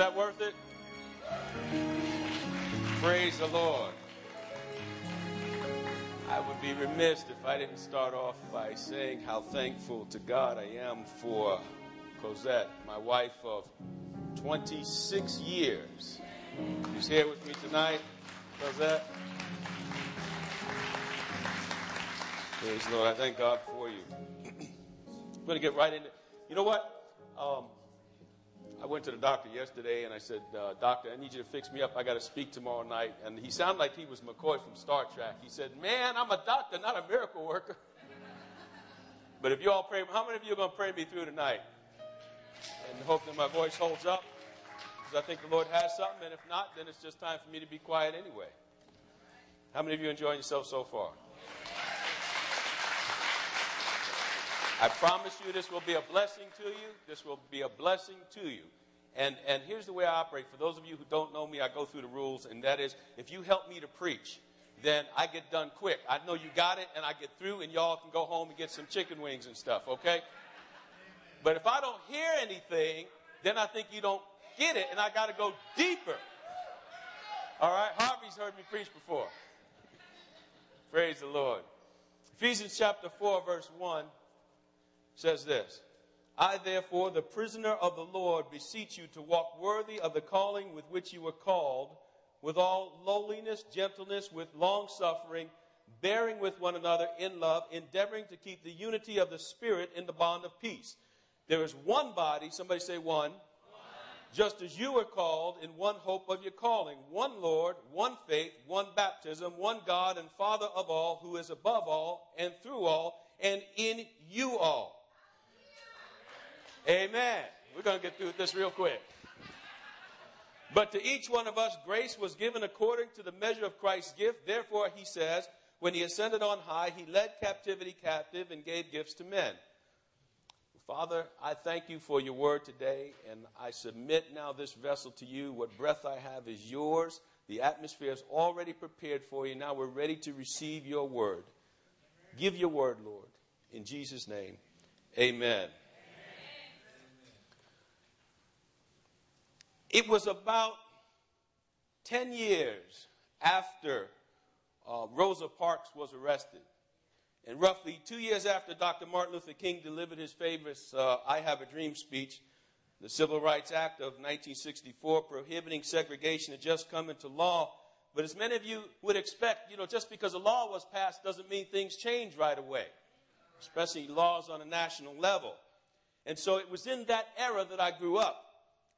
that worth it? Praise the Lord. I would be remiss if I didn't start off by saying how thankful to God I am for Cosette, my wife of 26 years, who's here with me tonight. Cosette. Praise the Lord. I thank God for you. I'm going to get right into You know what? Um, I went to the doctor yesterday and I said, uh, Doctor, I need you to fix me up. I got to speak tomorrow night. And he sounded like he was McCoy from Star Trek. He said, Man, I'm a doctor, not a miracle worker. but if you all pray, how many of you are going to pray me through tonight? And hope that my voice holds up. Because I think the Lord has something. And if not, then it's just time for me to be quiet anyway. How many of you enjoying yourself so far? I promise you this will be a blessing to you. This will be a blessing to you. And, and here's the way I operate. For those of you who don't know me, I go through the rules, and that is if you help me to preach, then I get done quick. I know you got it, and I get through, and y'all can go home and get some chicken wings and stuff, okay? But if I don't hear anything, then I think you don't get it, and I got to go deeper. All right? Harvey's heard me preach before. Praise the Lord. Ephesians chapter 4, verse 1 says this I, therefore, the prisoner of the Lord, beseech you to walk worthy of the calling with which you were called, with all lowliness, gentleness, with long suffering, bearing with one another in love, endeavoring to keep the unity of the Spirit in the bond of peace. There is one body, somebody say one, just as you were called in one hope of your calling, one Lord, one faith, one baptism, one God and Father of all, who is above all and through all and in you all. Amen. We're going to get through this real quick. But to each one of us, grace was given according to the measure of Christ's gift. Therefore, he says, when he ascended on high, he led captivity captive and gave gifts to men. Father, I thank you for your word today, and I submit now this vessel to you. What breath I have is yours. The atmosphere is already prepared for you. Now we're ready to receive your word. Give your word, Lord. In Jesus' name, amen. It was about 10 years after uh, Rosa Parks was arrested. And roughly two years after Dr. Martin Luther King delivered his famous uh, I Have a Dream speech, the Civil Rights Act of 1964 prohibiting segregation had just come into law. But as many of you would expect, you know, just because a law was passed doesn't mean things change right away, especially laws on a national level. And so it was in that era that I grew up.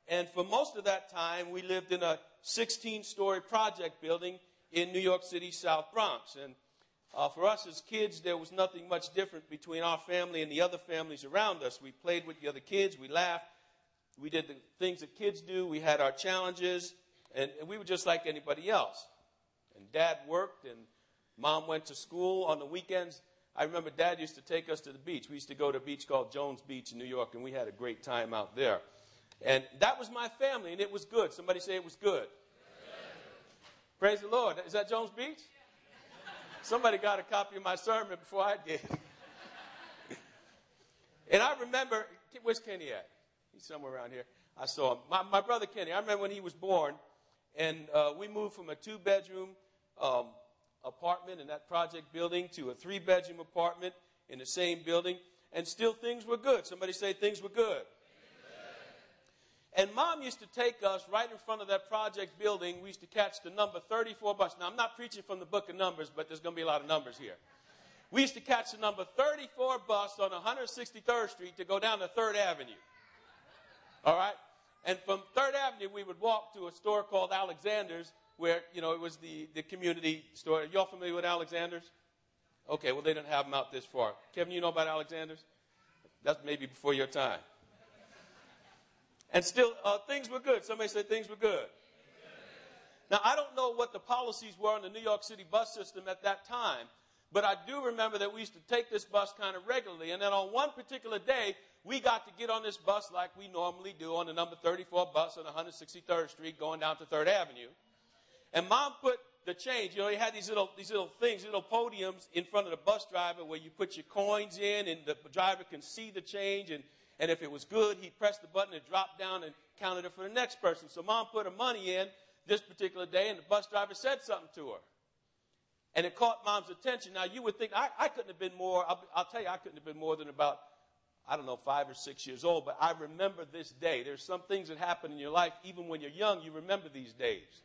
And for most of that time, we lived in a 16 story project building in New York City, South Bronx. And uh, for us as kids, there was nothing much different between our family and the other families around us. We played with the other kids, we laughed, we did the things that kids do, we had our challenges, and, and we were just like anybody else. And dad worked, and mom went to school on the weekends. I remember dad used to take us to the beach. We used to go to a beach called Jones Beach in New York, and we had a great time out there. And that was my family, and it was good. Somebody say it was good. Praise the Lord. Is that Jones Beach? Somebody got a copy of my sermon before I did. and I remember, where's Kenny at? He's somewhere around here. I saw him. My, my brother Kenny, I remember when he was born, and uh, we moved from a two bedroom um, apartment in that project building to a three bedroom apartment in the same building, and still things were good. Somebody say things were good. And mom used to take us right in front of that project building. We used to catch the number 34 bus. Now, I'm not preaching from the book of Numbers, but there's going to be a lot of numbers here. We used to catch the number 34 bus on 163rd Street to go down to 3rd Avenue. All right? And from 3rd Avenue, we would walk to a store called Alexander's, where, you know, it was the, the community store. Y'all familiar with Alexander's? Okay, well, they didn't have them out this far. Kevin, you know about Alexander's? That's maybe before your time. And still, uh, things were good. Somebody said things were good. Now, I don't know what the policies were on the New York City bus system at that time, but I do remember that we used to take this bus kind of regularly. And then on one particular day, we got to get on this bus like we normally do on the number 34 bus on 163rd Street going down to 3rd Avenue. And mom put the change, you know, he had these little, these little things, little podiums in front of the bus driver where you put your coins in and the driver can see the change and And if it was good, he'd press the button and drop down and counted it for the next person. So mom put her money in this particular day, and the bus driver said something to her. And it caught mom's attention. Now, you would think, I, I couldn't have been more, I'll, I'll tell you, I couldn't have been more than about, I don't know, five or six years old, but I remember this day. There's some things that happen in your life, even when you're young, you remember these days.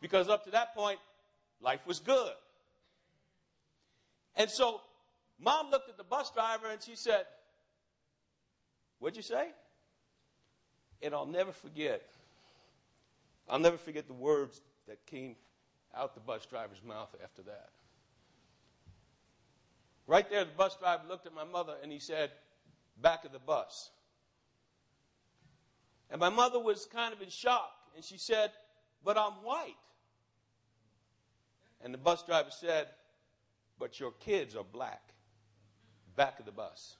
Because up to that point, life was good. And so, mom looked at the bus driver and she said, What'd you say? And I'll never forget, I'll never forget the words that came out the bus driver's mouth after that. Right there, the bus driver looked at my mother and he said, Back of the bus. And my mother was kind of in shock and she said, But I'm white. And the bus driver said, But your kids are black. Back of the bus.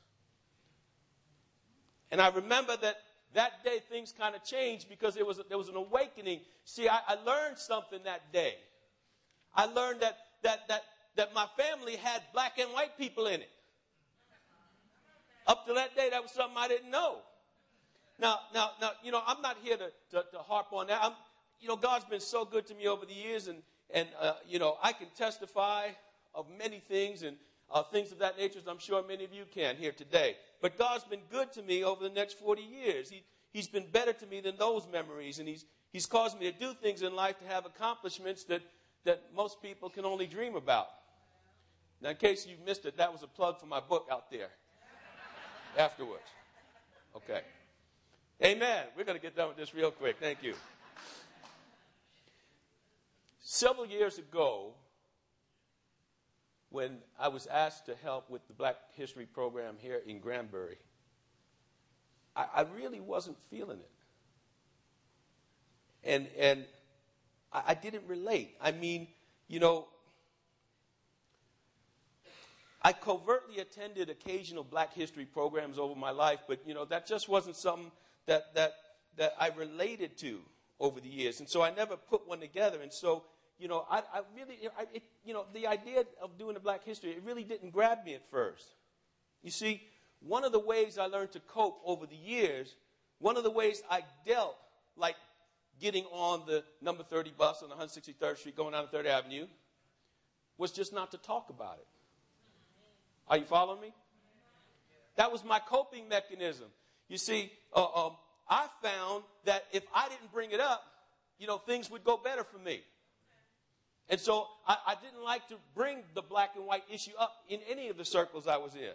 And I remember that that day things kind of changed because was, there was an awakening. See, I, I learned something that day. I learned that, that, that, that my family had black and white people in it. Up to that day, that was something I didn't know. Now, now, now, you know, I'm not here to, to, to harp on that. I'm, you know, God's been so good to me over the years, and, and uh, you know, I can testify of many things and uh, things of that nature, as I'm sure many of you can here today. But God's been good to me over the next 40 years. He, he's been better to me than those memories, and he's, he's caused me to do things in life to have accomplishments that, that most people can only dream about. Now, in case you've missed it, that was a plug for my book out there afterwards. Okay. Amen. We're going to get done with this real quick. Thank you. Several years ago, when I was asked to help with the Black History program here in Granbury, I, I really wasn't feeling it. And, and I, I didn't relate. I mean, you know, I covertly attended occasional black history programs over my life, but you know, that just wasn't something that, that, that I related to over the years. And so I never put one together. And so you know, I, I really, I, it, you know, the idea of doing a black history, it really didn't grab me at first. You see, one of the ways I learned to cope over the years, one of the ways I dealt, like getting on the number 30 bus on 163rd Street going down to 3rd Avenue, was just not to talk about it. Are you following me? That was my coping mechanism. You see, uh, um, I found that if I didn't bring it up, you know, things would go better for me. And so I, I, didn't like to bring the black and white issue up in any of the circles I was in.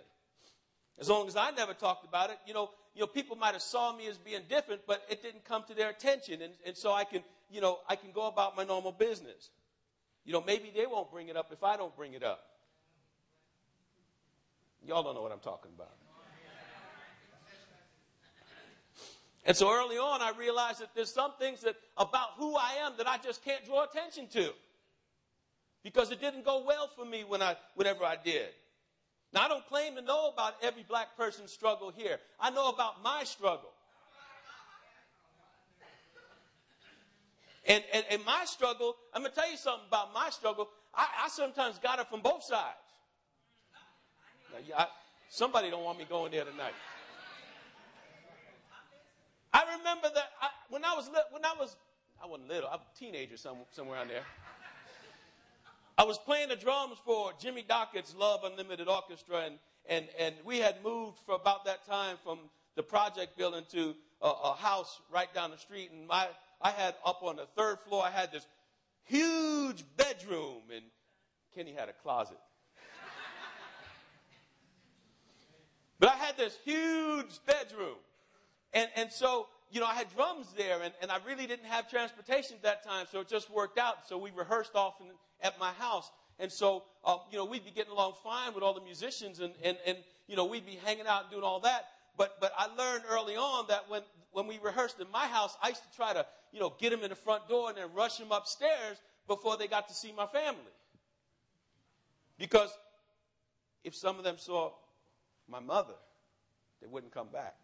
As long as I never talked about it, you know, you know, people might have saw me as being different, but it didn't come to their attention. And, and so I can, you know, I can go about my normal business. You know, maybe they won't bring it up if I don't bring it up. Y'all don't know what I'm talking about. And so early on, I realized that there's some things that about who I am that I just can't draw attention to because it didn't go well for me when I, whenever I did. Now, I don't claim to know about every black person's struggle here. I know about my struggle. And, and, and my struggle, I'm going to tell you something about my struggle. I, I sometimes got it from both sides. Now, I, somebody don't want me going there tonight. I remember that I, when I was when I was I wasn't little, I was a teenager somewhere around there. I was playing the drums for Jimmy Dockett's Love Unlimited Orchestra, and, and, and we had moved for about that time from the project building to a, a house right down the street. And my, I had up on the third floor, I had this huge bedroom, and Kenny had a closet. but I had this huge bedroom. And, and so, you know, I had drums there, and, and I really didn't have transportation at that time, so it just worked out. So we rehearsed often at my house. And so, uh, you know, we'd be getting along fine with all the musicians and, and, and, you know, we'd be hanging out and doing all that. But, but I learned early on that when, when we rehearsed in my house, I used to try to, you know, get them in the front door and then rush them upstairs before they got to see my family. Because if some of them saw my mother, they wouldn't come back.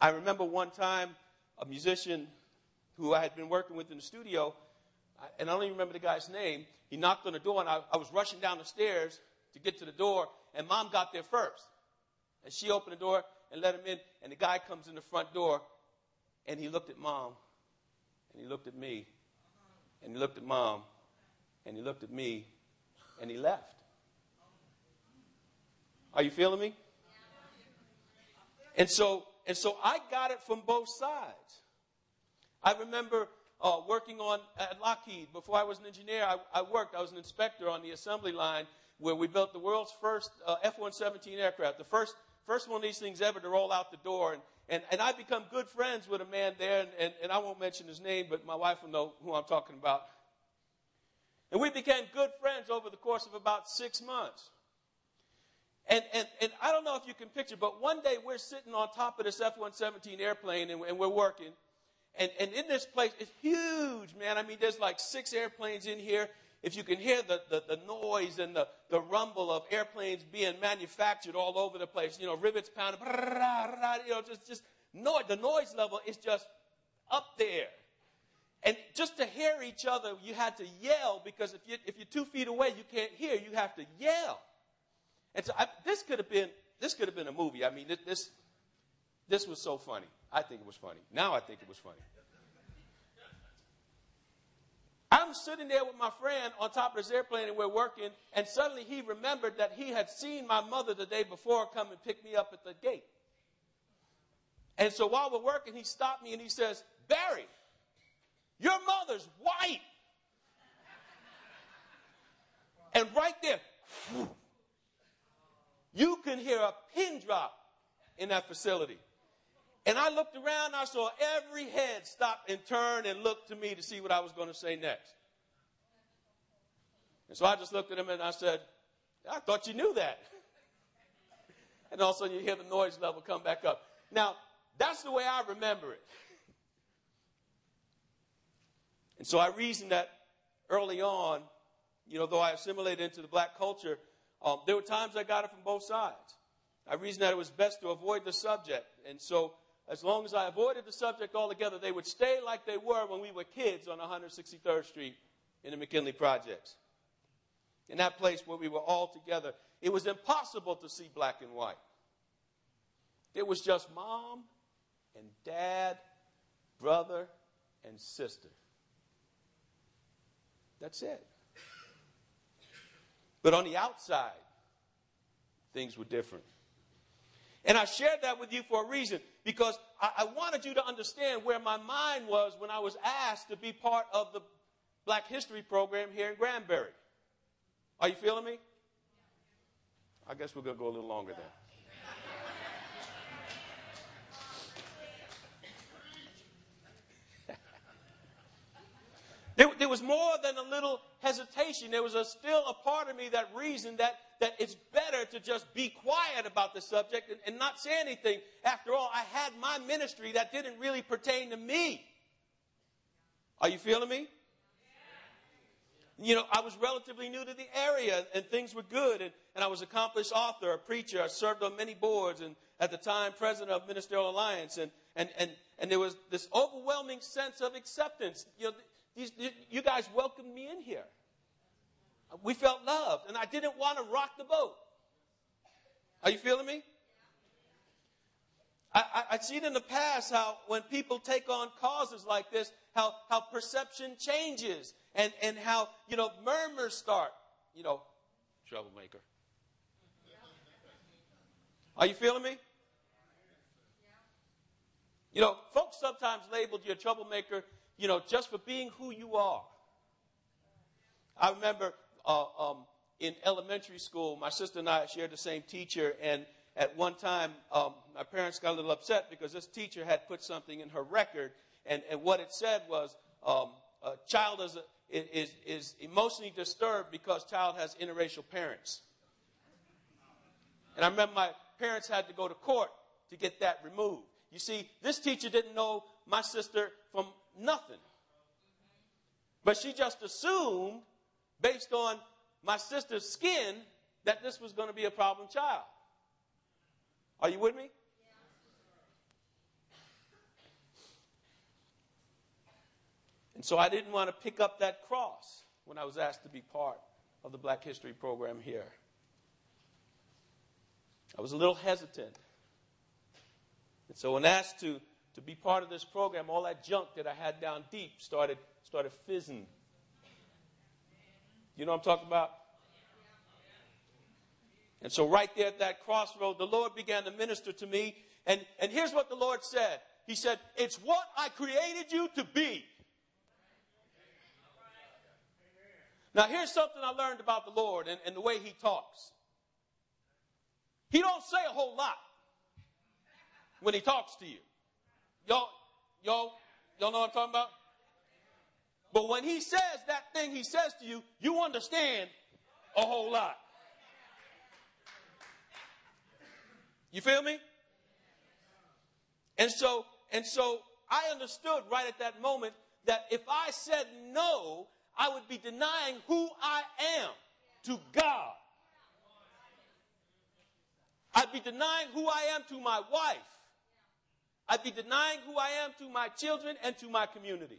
I remember one time a musician who I had been working with in the studio and I don't even remember the guy's name. He knocked on the door, and I, I was rushing down the stairs to get to the door, and mom got there first. And she opened the door and let him in. And the guy comes in the front door and he looked at mom and he looked at me and he looked at mom and he looked at me and he left. Are you feeling me? And so, and so I got it from both sides. I remember uh, working on at Lockheed. Before I was an engineer, I, I, worked. I was an inspector on the assembly line where we built the world's first uh, F-117 aircraft, the first first one of these things ever to roll out the door. And and, and I become good friends with a man there, and, and, and I won't mention his name, but my wife will know who I'm talking about. And we became good friends over the course of about six months. And, and, and I don't know if you can picture, but one day we're sitting on top of this F 117 airplane and, and we're working. And, and in this place, it's huge, man. I mean, there's like six airplanes in here. If you can hear the, the, the, noise and the, the rumble of airplanes being manufactured all over the place, you know, rivets pounding, you know, just, just noise, the noise level is just up there. And just to hear each other, you had to yell because if, you, if you're two feet away, you can't hear. You have to yell. And so I, this could have been this could have been a movie. I mean, this this was so funny. I think it was funny. Now I think it was funny. I'm sitting there with my friend on top of this airplane and we're working, and suddenly he remembered that he had seen my mother the day before come and pick me up at the gate. And so while we're working, he stopped me and he says, Barry, your mother's white. And right there, you can hear a pin drop in that facility. And I looked around, I saw every head stop and turn and look to me to see what I was going to say next. And so I just looked at him and I said, I thought you knew that. And all of a sudden you hear the noise level come back up. Now, that's the way I remember it. And so I reasoned that early on, you know, though I assimilated into the black culture, um, there were times I got it from both sides. I reasoned that it was best to avoid the subject. And so, as long as I avoided the subject altogether, they would stay like they were when we were kids on 163rd Street in the McKinley Projects. In that place where we were all together, it was impossible to see black and white. It was just mom and dad, brother and sister. That's it. But on the outside, things were different. And I shared that with you for a reason because I, I, wanted you to understand where my mind was when I was asked to be part of the Black History program here in Granbury. Are you feeling me? I guess we're going to go a little longer then. There, there, was more than a little hesitation. There was a, still a part of me that reasoned that, that it's better to just be quiet about the subject and, and not say anything. After all, I had my ministry that didn't really pertain to me. Are you feeling me? You know, I was relatively new to the area and things were good. And, and I was an accomplished author, a preacher. I served on many boards and at the time president of Ministerial Alliance. And, and, and, and there was this overwhelming sense of acceptance. You know, these, you guys welcomed me in here. We felt loved, and I didn't want to rock the boat. Are you feeling me? I, I, I've seen in the past how when people take on causes like this, how, how perception changes and, and how, you know, murmurs start. You know, troublemaker. Are you feeling me? You know, folks sometimes labeled you a troublemaker you know, just for being who you are. I remember uh, um, in elementary school, my sister and I shared the same teacher, and at one time, um, my parents got a little upset because this teacher had put something in her record, and, and what it said was, um, a child is, a, is, is emotionally disturbed because child has interracial parents. And I remember my parents had to go to court to get that removed. You see, this teacher didn't know my sister from nothing. But she just assumed, based on my sister's skin, that this was going to be a problem child. Are you with me? And so I didn't want to pick up that cross when I was asked to be part of the Black History program here. I was a little hesitant. And so, when asked to, to be part of this program, all that junk that I had down deep started, started fizzing. You know what I'm talking about? And so, right there at that crossroad, the Lord began to minister to me. And, and here's what the Lord said He said, It's what I created you to be. Now, here's something I learned about the Lord and, and the way He talks. He don't say a whole lot when He talks to you. Y'all, y'all, y'all know what I'm talking about? But when He says that thing He says to you, you understand a whole lot. You feel me? And so, and so I understood right at that moment that if I said no, I would be denying who I am to God. I'd be denying who I am to my wife. I'd be denying who I am to my children and to my community.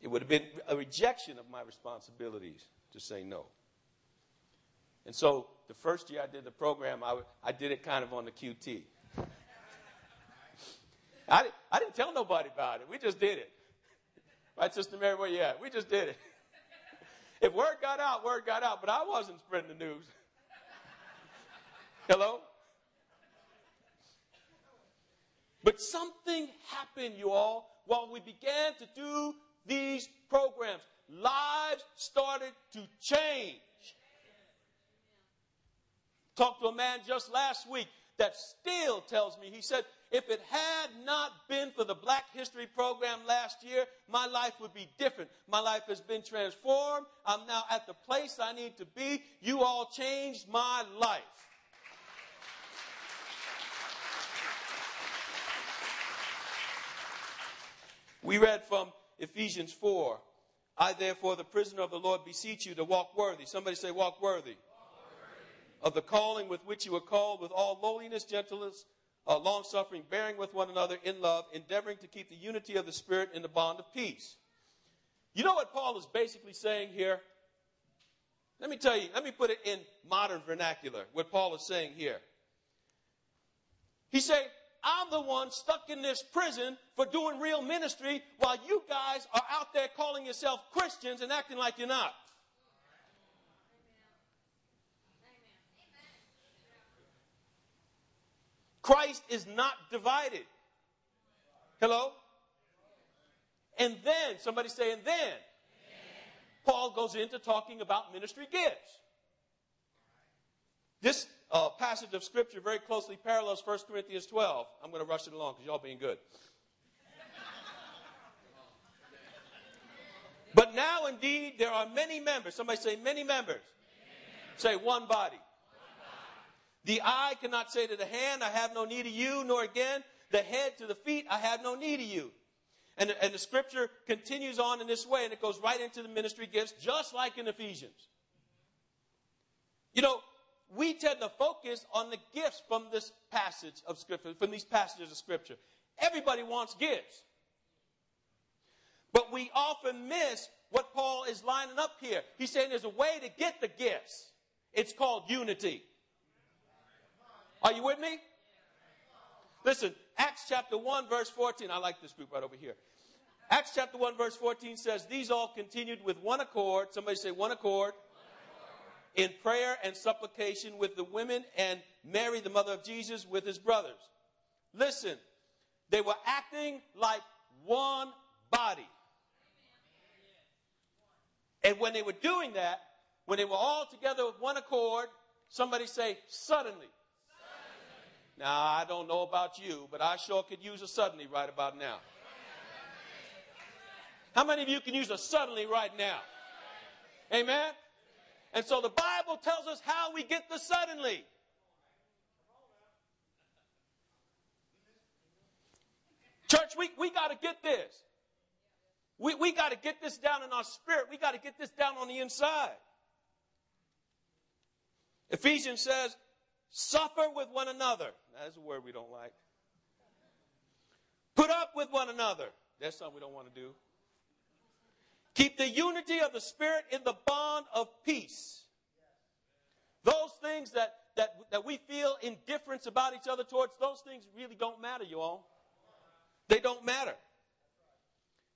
It would have been a rejection of my responsibilities to say no. And so the first year I did the program, I, I did it kind of on the QT. I, I didn't tell nobody about it. We just did it. Right, Sister Mary, where you at? We just did it. If word got out, word got out, but I wasn't spreading the news. Hello? But something happened, you all, while we began to do these programs. Lives started to change. Talked to a man just last week that still tells me, he said, if it had not been for the Black History program last year, my life would be different. My life has been transformed. I'm now at the place I need to be. You all changed my life. We read from Ephesians 4. I, therefore, the prisoner of the Lord, beseech you to walk worthy. Somebody say, walk worthy of the calling with which you were called with all lowliness, gentleness, uh, long suffering, bearing with one another in love, endeavoring to keep the unity of the Spirit in the bond of peace. You know what Paul is basically saying here? Let me tell you, let me put it in modern vernacular, what Paul is saying here. He's saying, I'm the one stuck in this prison for doing real ministry while you guys are out there calling yourself Christians and acting like you're not. Christ is not divided. Hello? And then, somebody say, and then, Paul goes into talking about ministry gifts. This uh, passage of scripture very closely parallels 1 Corinthians 12. I'm going to rush it along because y'all being good. but now indeed there are many members. Somebody say many members. Many members. Say one body. The eye cannot say to the hand, I have no need of you, nor again the head to the feet, I have no need of you. And, and the scripture continues on in this way, and it goes right into the ministry gifts, just like in Ephesians. You know, we tend to focus on the gifts from this passage of scripture, from these passages of scripture. Everybody wants gifts. But we often miss what Paul is lining up here. He's saying there's a way to get the gifts. It's called unity. Are you with me? Listen, Acts chapter 1, verse 14. I like this group right over here. Acts chapter 1, verse 14 says, These all continued with one accord. Somebody say one accord. In prayer and supplication with the women and Mary, the mother of Jesus, with his brothers. Listen, they were acting like one body. And when they were doing that, when they were all together with one accord, somebody say, suddenly. Now, I don't know about you, but I sure could use a suddenly right about now. How many of you can use a suddenly right now? Amen? And so the Bible tells us how we get the suddenly. Church, we, we got to get this. We, we got to get this down in our spirit. We got to get this down on the inside. Ephesians says, Suffer with one another. That's a word we don't like. Put up with one another. That's something we don't want to do. Keep the unity of the Spirit in the bond of peace. Those things that, that, that we feel indifference about each other towards, those things really don't matter, you all. They don't matter.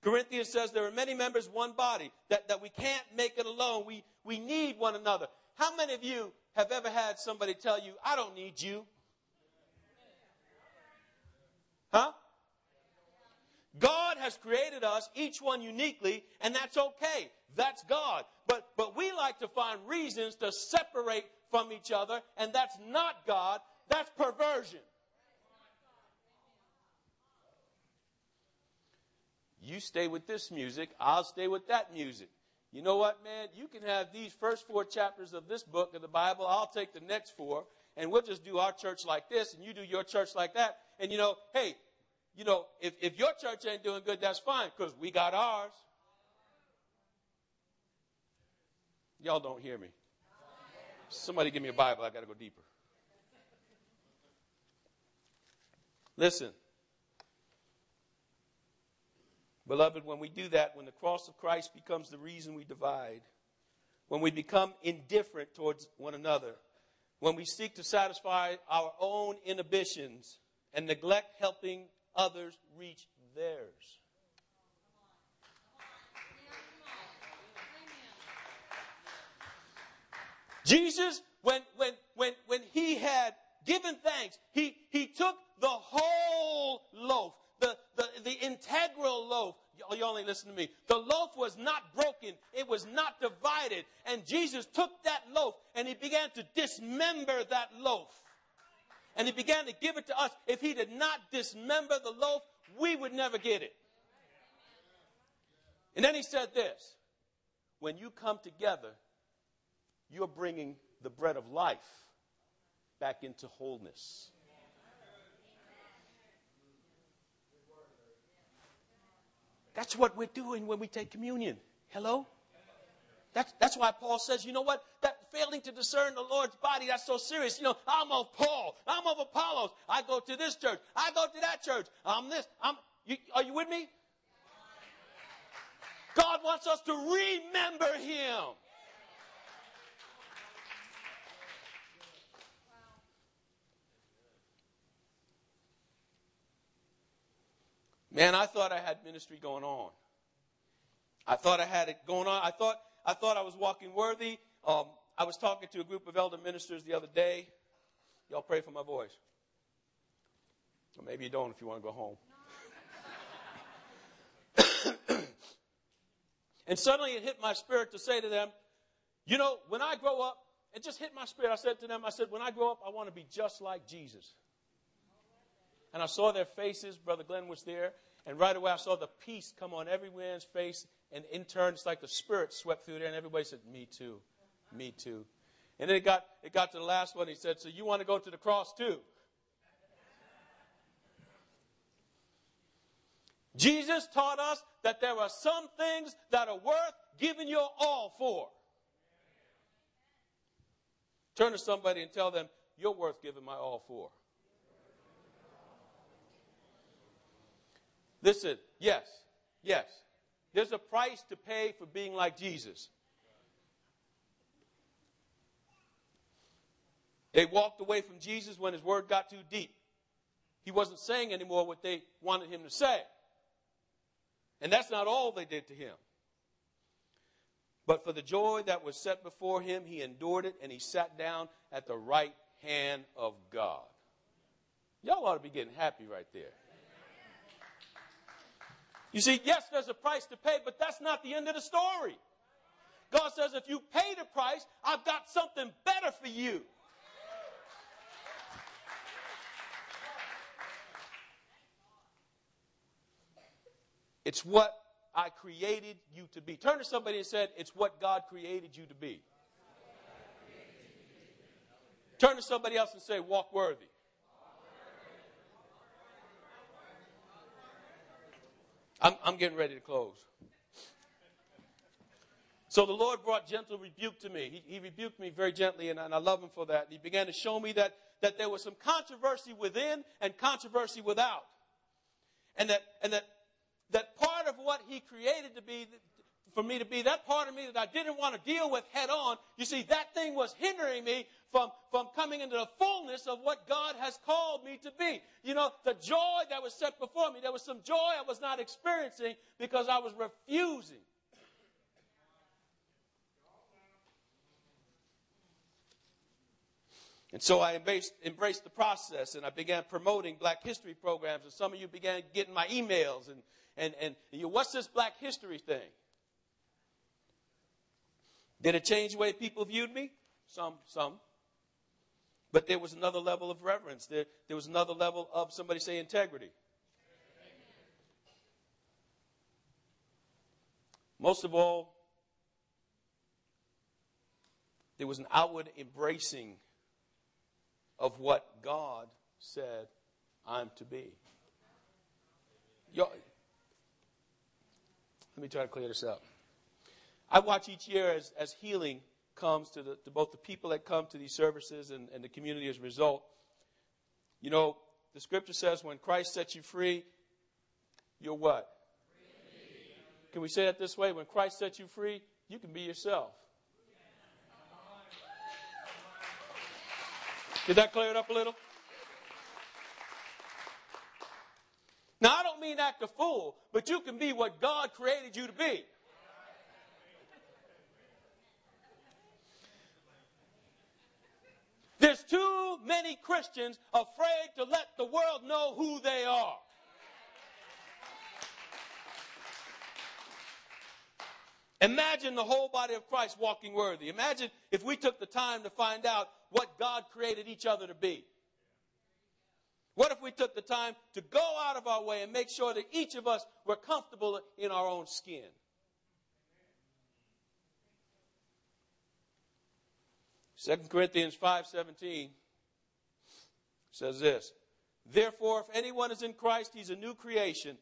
Corinthians says there are many members, one body, that, that we can't make it alone. We, we need one another. How many of you have ever had somebody tell you, I don't need you? Huh? God has created us, each one uniquely, and that's okay. That's God. But, but we like to find reasons to separate from each other, and that's not God. That's perversion. You stay with this music, I'll stay with that music. You know what, man? You can have these first four chapters of this book of the Bible. I'll take the next four, and we'll just do our church like this, and you do your church like that. And you know, hey, you know, if, if your church ain't doing good, that's fine, because we got ours. Y'all don't hear me. Somebody give me a Bible. I got to go deeper. Listen. Beloved, when we do that, when the cross of Christ becomes the reason we divide, when we become indifferent towards one another, when we seek to satisfy our own inhibitions and neglect helping others reach theirs. Jesus, when, when, when, when he had given thanks, he, he took the whole loaf, the, the, the integral loaf. You only listen to me. The loaf was not broken. It was not divided. And Jesus took that loaf and he began to dismember that loaf. And he began to give it to us. If he did not dismember the loaf, we would never get it. And then he said this when you come together, you're bringing the bread of life back into wholeness. That's what we're doing when we take communion. Hello? That's, that's why Paul says, you know what? Failing to discern the Lord's body, that's so serious. You know, I'm of Paul. I'm of Apollos. I go to this church. I go to that church. I'm this. I'm, you, are you with me? God wants us to remember Him. Man, I thought I had ministry going on. I thought I had it going on. I thought I thought I was walking worthy. Um, I was talking to a group of elder ministers the other day. Y'all pray for my voice. Or maybe you don't if you want to go home. and suddenly it hit my spirit to say to them, you know, when I grow up, it just hit my spirit. I said to them, I said, when I grow up, I want to be just like Jesus. And I saw their faces. Brother Glenn was there. And right away, I saw the peace come on every man's face. And in turn, it's like the Spirit swept through there, and everybody said, Me too. Me too. And then it got, it got to the last one. He said, So you want to go to the cross too? Jesus taught us that there are some things that are worth giving your all for. Turn to somebody and tell them, You're worth giving my all for. Listen, yes, yes. There's a price to pay for being like Jesus. They walked away from Jesus when his word got too deep. He wasn't saying anymore what they wanted him to say. And that's not all they did to him. But for the joy that was set before him, he endured it and he sat down at the right hand of God. Y'all ought to be getting happy right there. You see, yes, there's a price to pay, but that's not the end of the story. God says, if you pay the price, I've got something better for you. It's what I created you to be. Turn to somebody and said, It's what God created you to be. Turn to somebody else and say, Walk worthy. I'm, I'm getting ready to close. So the Lord brought gentle rebuke to me. He, he rebuked me very gently, and, and, I love him for that. He began to show me that, that there was some controversy within and controversy without. And that, and that, that part of what he created to be, for me to be, that part of me that I didn't want to deal with head on, you see, that thing was hindering me from, from coming into the fullness of what God has called me to be. You know, the joy that was set before me, there was some joy I was not experiencing because I was refusing. And so I embraced, embraced, the process and I began promoting black history programs. And some of you began getting my emails and, and, and, you, what's this black history thing? Did it change the way people viewed me? Some, some. But there was another level of reverence. There, there was another level of, somebody say, integrity. Most of all, there was an outward embracing of what God said I'm to be. Yo, let me try to clear this up. I watch each year as, as healing comes to, the, to both the people that come to these services and, and the community as a result. You know, the scripture says when Christ sets you free, you're what? Can we say that this way? When Christ sets you free, you can be yourself. Did that clear it up a little? Now, I don't mean act a fool, but you can be what God created you to be. There's too many Christians afraid to let the world know who they are. Imagine the whole body of Christ walking worthy. Imagine if we took the time to find out what God created each other to be. What if we took the time to go out of our way and make sure that each of us were comfortable in our own skin? Second Corinthians 5:17 says this, Therefore if anyone is in Christ he's a new creation.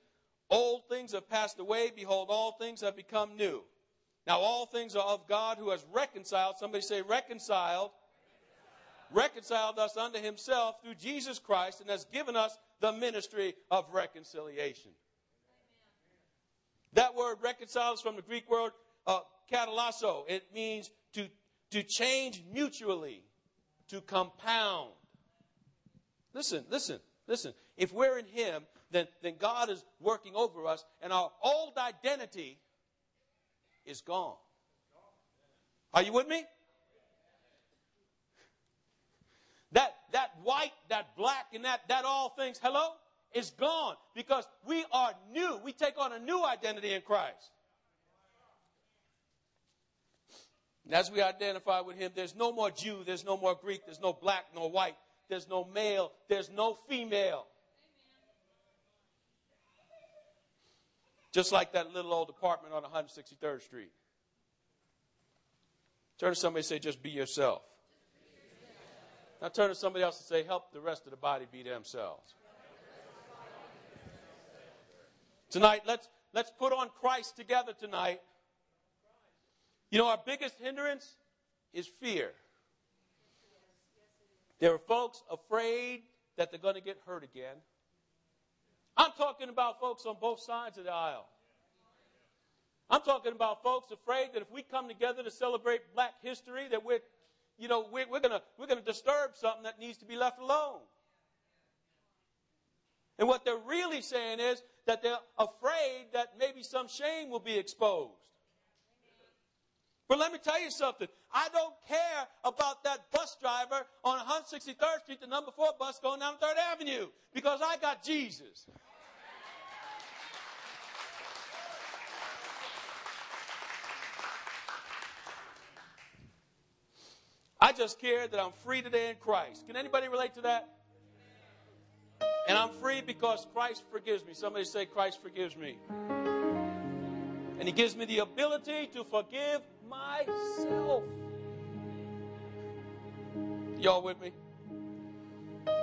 Old things have passed away, behold all things have become new. Now all things are of God who has reconciled, somebody say reconciled, reconciled us unto himself through Jesus Christ and has given us the ministry of reconciliation. That word reconcile is from the Greek word uh, katallasso. It means to, to change mutually, to compound. Listen, listen, listen. If we're in Him, then, then God is working over us, and our old identity is gone. Are you with me? That, that white, that black, and that, that all things, hello, is gone because we are new. We take on a new identity in Christ. And as we identify with Him, there's no more Jew, there's no more Greek, there's no black, no white, there's no male, there's no female. Just like that little old apartment on 163rd Street. Turn to somebody and say, just be yourself. Now turn to somebody else and say, help the rest of the body be themselves. Tonight, let's, let's put on Christ together tonight. You know, our biggest hindrance is fear. There are folks afraid that they're going to get hurt again. I'm talking about folks on both sides of the aisle. I'm talking about folks afraid that if we come together to celebrate black history, that we're, you know, we're, we're gonna, we're gonna disturb something that needs to be left alone. And what they're really saying is that they're afraid that maybe some shame will be exposed. But let me tell you something. I don't care about that bus driver on 163rd Street, the number four bus going down 3rd Avenue, because I got Jesus. Just care that I'm free today in Christ. Can anybody relate to that? And I'm free because Christ forgives me. Somebody say, Christ forgives me. And He gives me the ability to forgive myself. Y'all with me?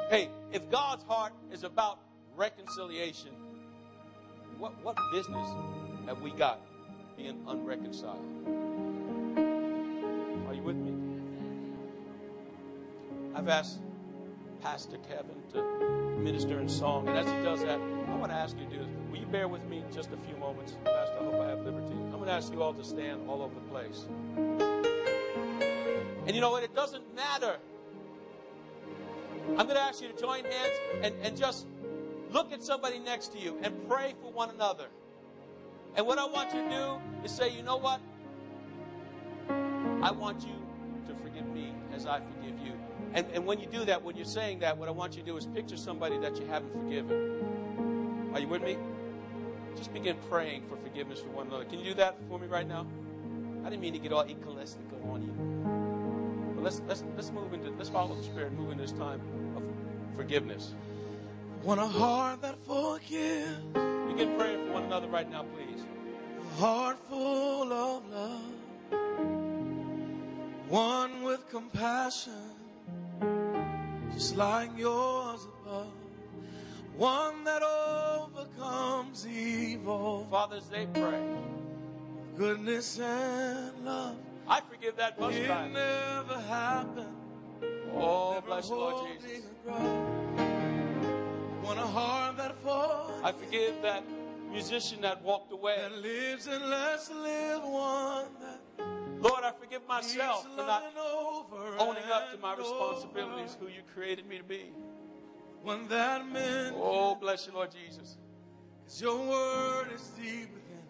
Hey, if God's heart is about reconciliation, what, what business have we got being unreconciled? I've asked Pastor Kevin to minister in song. And as he does that, I want to ask you to do this. Will you bear with me just a few moments? Pastor, I hope I have liberty. I'm going to ask you all to stand all over the place. And you know what? It doesn't matter. I'm going to ask you to join hands and, and just look at somebody next to you and pray for one another. And what I want you to do is say, you know what? I want you to forgive me as I forgive you. And, and when you do that, when you're saying that, what I want you to do is picture somebody that you haven't forgiven. Are you with me? Just begin praying for forgiveness for one another. Can you do that for me right now? I didn't mean to get all ecclesiastical on you. But let's, let's, let's move into, let's follow the Spirit, move in this time of forgiveness. Want a heart that forgives. Begin praying for one another right now, please. A heart full of love. One with compassion. Just like yours above. One that overcomes evil. Fathers, they pray. Goodness and love. I forgive that bus It driver. never happened. Oh, Never bless Lord Jesus. Want a heart that forgives. I forgive that musician that walked away. that lives and lets live one that Lord, I forgive myself for not over owning up to my responsibilities, who you created me to be. One that meant Oh, bless you, Lord Jesus. Cause your word is deep within.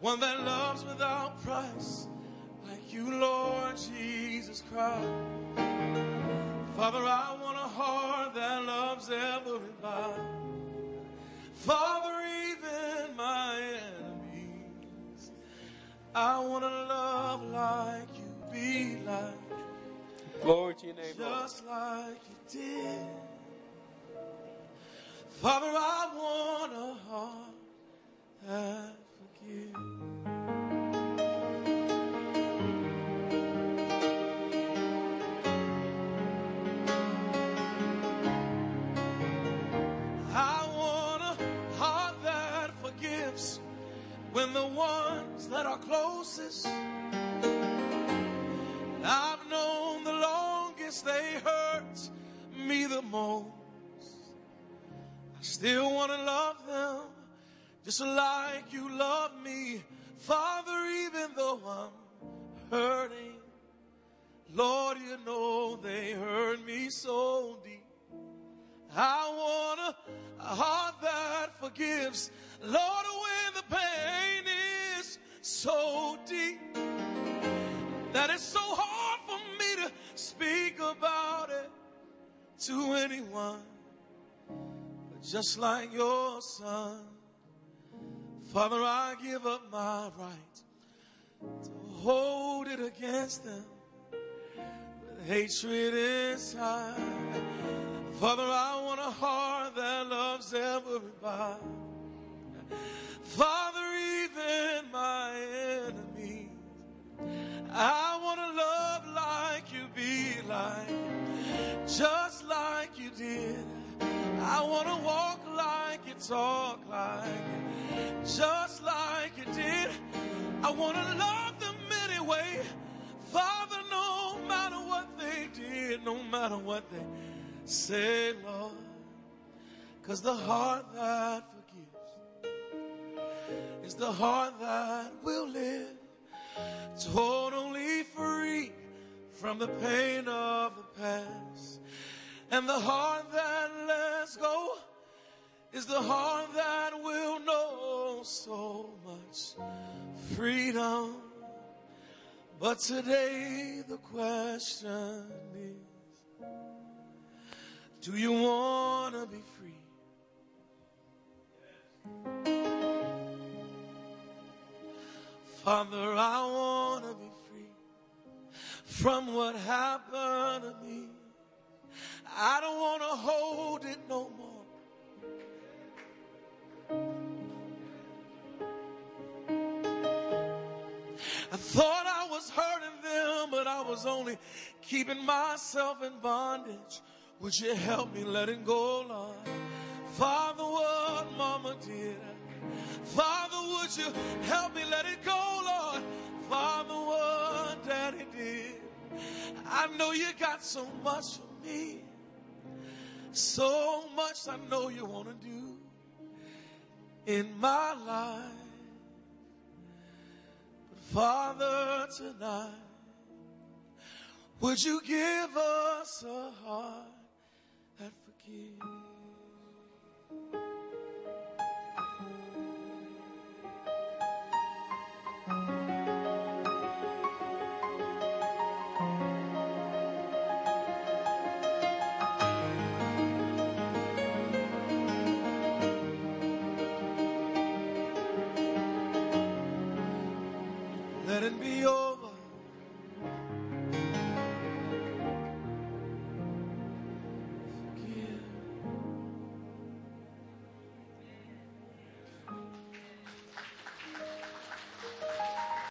One that loves without price, like you, Lord Jesus Christ. Father, I want a heart that loves everybody. Father, even my enemies. I want to love like you, be like, Glory to your name, Lord. just like you did. Father, I want a heart that forgives. I want a heart that forgives when the ones that are closest they hurt me the most. I still want to love them just like you love me, Father, even though I'm hurting. Lord, you know they hurt me so deep. I want a, heart that forgives. Lord, when the pain is so deep that it's so hard speak about it to anyone. But just like your son, Father, I give up my right to hold it against them with hatred inside. Father, I want a heart that loves everybody. Father, even my enemies. I want to love like you, be like, just like you did. I want to walk like you, talk like just like you did. I want to love them anyway. Father, no matter what they did, no matter what they say, Lord. Cause the heart that forgives is the heart that will live totally free from the pain of the past. And the heart that lets go is the heart that will know so much freedom. But today the question is, do you want to be free? Father, I want to be free from what happened to me. I don't want to hold it no more. I thought I was hurting them, but I was only keeping myself in bondage. Would you help me let it go, Lord? Father, what mama did. Father, won't you help me let it go, Lord? Father, I'm did. I know you got so much for me. So much I know you want to do in my life. But Father, tonight, would you give us a heart that forgives?